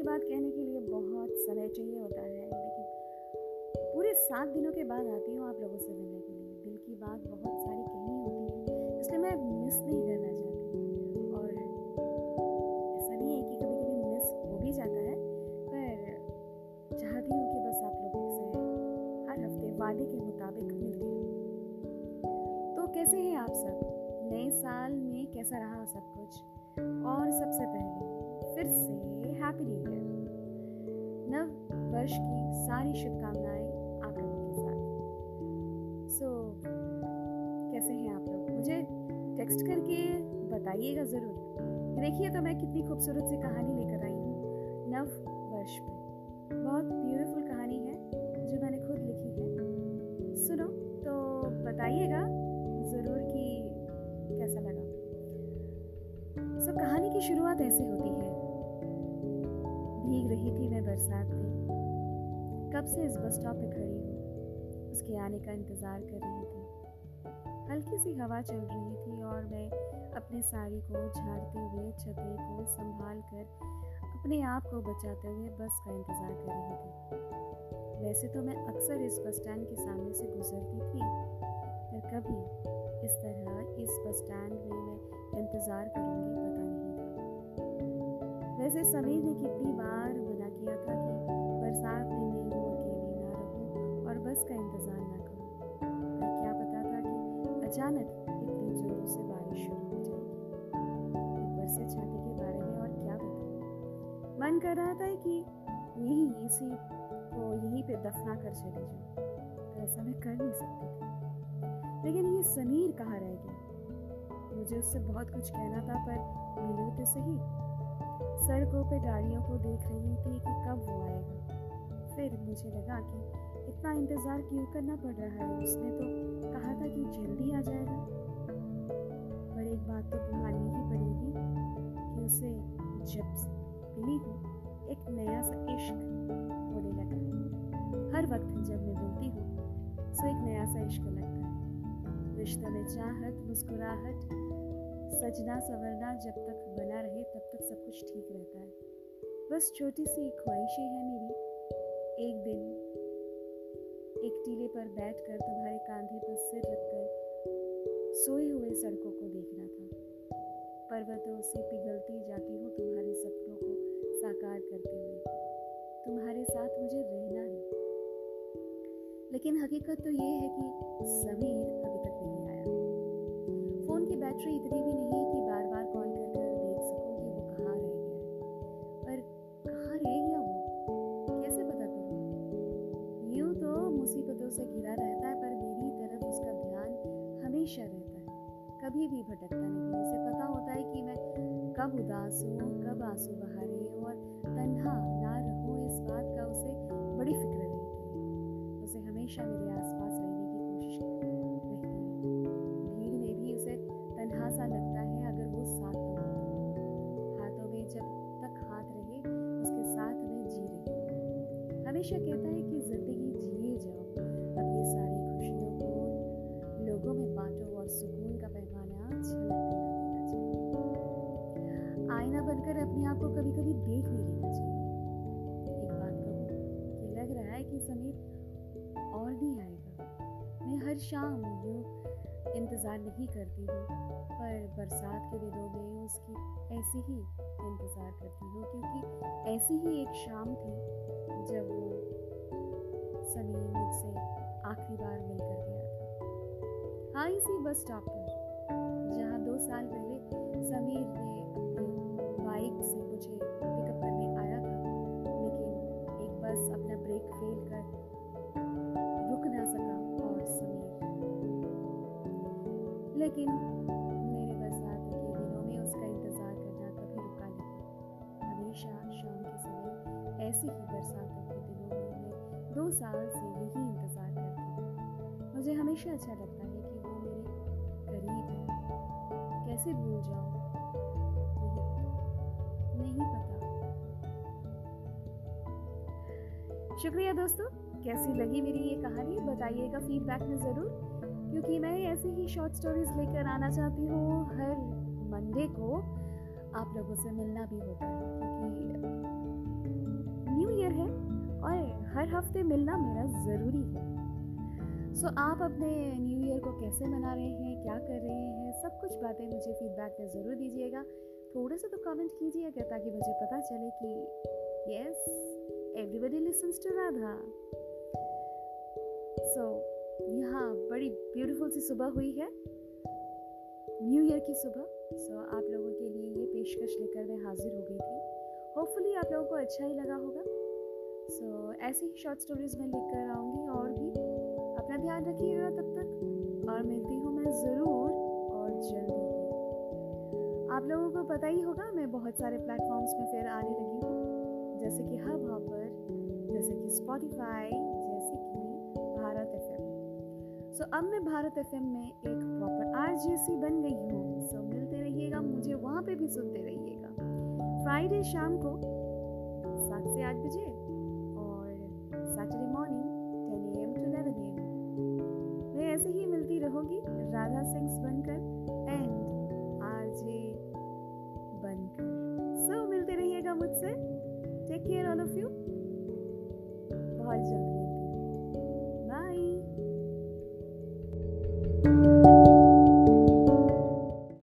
की बात कहने के लिए बहुत समय चाहिए होता है, लेकिन पूरे सात दिनों के बाद आती हूँ आप लोगों से मिलने के लिए। दिल की बात बहुत सारी कहनी होती है, इसलिए मैं मिस नहीं करना चाहती और ऐसा नहीं है कि कभी कभी मिस हो भी जाता है, पर चाहती हूँ कि बस आप लोगों से हर हफ़्ते वादे के मुताबिक मिलती हूँ तो कैसे हैं आप सब? नए साल में कैसा रहा सब कुछ? और सबसे पहले फिर से हैप्पी न्यू ईयर नव वर्ष की सारी शुभकामनाएँ आप लोगों के साथ। सो so, कैसे हैं आप लोग? मुझे टेक्स्ट करके बताइएगा ज़रूर। देखिए तो मैं कितनी खूबसूरत सी कहानी लेकर आई हूँ नव वर्ष पे बहुत ब्यूटीफुल कहानी है जो मैंने खुद लिखी है। सुनो तो बताइएगा ज़रूर कि कैसा लगा। सो so, कहानी की शुरुआत ऐसे होती है। कब से इस बस स्टॉप पे खड़ी हूँ? उसके आने का इंतज़ार कर रही थी। हल्की सी हवा चल रही थी और मैं अपने साड़ी को झाड़ते हुए, छतरी को संभाल कर अपने आप को बचाते हुए बस का इंतज़ार कर रही थी। वैसे तो मैं अक्सर इस बस स्टैंड के सामने से गुजरती थी, पर कभी इस तरह इस बस स्टैंड में मैं इंतज़ार करूँगी, पता नहीं था। वैसे समीर ने कितनी बार मना किया था कि बस का इंतज़ार ना करूँ। क्या पता था कि अचानक इतनी जोरों से बारिश शुरू हो जाएगी। ऊपर से छाते के बारे में और क्या बताऊँ? मन कर रहा था कि यहीं, इसी को यहीं पे दफना कर चले जाऊँ। ऐसा मैं कर नहीं सकती थी। लेकिन ये समीर कहाँ रह गया? मुझे उससे बहुत कुछ कहना था, पर मिलूँ तो सही। सड़कों पे गाड़ियों को देख रही थी कि कब वो आएगा। फिर मुझे लगा कि इतना इंतज़ार क्यों करना पड़ रहा है? उसने तो कहा था कि जल्दी आ जाएगा। पर एक बात तो माननी ही पड़ेगी कि उसे जब मिली हूँ, एक नया सा इश्क होने लगा हर वक्त जब मैं मिलती हूँ तो एक नया सा इश्क लगता है। रिश्तों में चाहत, मुस्कुराहट, सजना संवरना जब तक बना रहे, तब तक सब कुछ ठीक रहता है। बस छोटी सी ख्वाहिशें हैं मेरी। एक दिन टीले पर बैठकर तुम्हारे कांधे पर सिर रखकर सोए हुए सड़कों को देखना था। पर्वतों से पिघलती जाती हूँ तुम्हारे सपनों को साकार करते हुए। तुम्हारे साथ मुझे रहना है। लेकिन हकीकत तो ये है कि समीर अभी तक नहीं कभी भी भटकता नहीं। उसे पता होता है कि मैं कब उदास हूँ, कब आँसू बहारे और तन्हा ना रहूँ, इस बात का उसे बड़ी फ़िक्र रहती है। उसे हमेशा मेरे आसपास रहने की कोशिश रहती है। भीड़ में भी उसे तन्हा सा लगता है अगर वो साथ ना हो। हाथों में जब तक हाथ रहे, उसके साथ में जी रहे। हमेशा कहता है कि ज़िंदगी इंतज़ार नहीं करती हूँ, पर बरसात के दिनों में उसकी ऐसे ही इंतज़ार करती हूँ, क्योंकि ऐसी ही एक शाम थी जब वो समीर मुझसे आखिरी बार मिलकर गया था। हाँ इसी बस स्टॉप पर, जहाँ दो साल पहले समीर ने अपनी बाइक से मुझे पिकअप करने आया था, लेकिन एक बस अपना ब्रेक फेल लेकिन मेरे बरसात के दिनों में उसका इंतज़ार करना कभी रुका नहीं। हमेशा शाम के समय ऐसे ही बरसातों के दिनों में मैं दो साल से यही इंतज़ार करती हूँ। मुझे हमेशा अच्छा लगता है कि वो मेरे करीब है। कैसे भूल जाऊँ? शुक्रिया दोस्तों, कैसी लगी मेरी ये कहानी? बताइएगा फीडबैक में ज़रूर। क्योंकि मैं ऐसे ही शॉर्ट स्टोरीज लेकर आना चाहती हूँ हर मंडे को आप लोगों से मिलना भी होता है क्योंकि न्यू ईयर है और हर हफ़्ते मिलना मेरा ज़रूरी है। सो so, आप अपने न्यू ईयर को कैसे मना रहे हैं क्या कर रहे हैं सब कुछ बातें मुझे फीडबैक में ज़रूर दीजिएगा। थोड़े से तो कमेंट कीजिएगा ताकि मुझे पता चले कि yes everybody listens to Radha so यहाँ बड़ी ब्यूटीफुल सी सुबह हुई है। न्यू ईयर की सुबह। सो so, आप लोगों के लिए ये पेशकश लेकर मैं हाजिर हो गई थी। होपफुली आप लोगों को अच्छा ही लगा होगा। सो so, ऐसी ही शॉर्ट स्टोरीज में लेकर आऊँगी और भी। अपना ध्यान रखिएगा तब तक और मिलती हूँ मैं ज़रूर और जल्दी। आप लोगों को पता ही होगा मैं बहुत सारे प्लेटफॉर्म्स में फिर आने लगी हूँ। जैसे कि हब हॉपर जैसे कि स्पॉटिफाई जैसे कि भारत सो अब मैं भारत एफएम में एक प्रॉपर आर बन गई हूँ। सो मिलते रहिएगा, मुझे वहाँ पे भी सुनते रहिएगा। फ्राइडे शाम को सात से आठ बजे और Saturday morning ten A M to eleven M मैं ऐसे ही मिलती रहूँगी राधा सिंह बनकर एंड आर जे बनकर। सो मिलते रहिएगा मुझसे। Take care all of you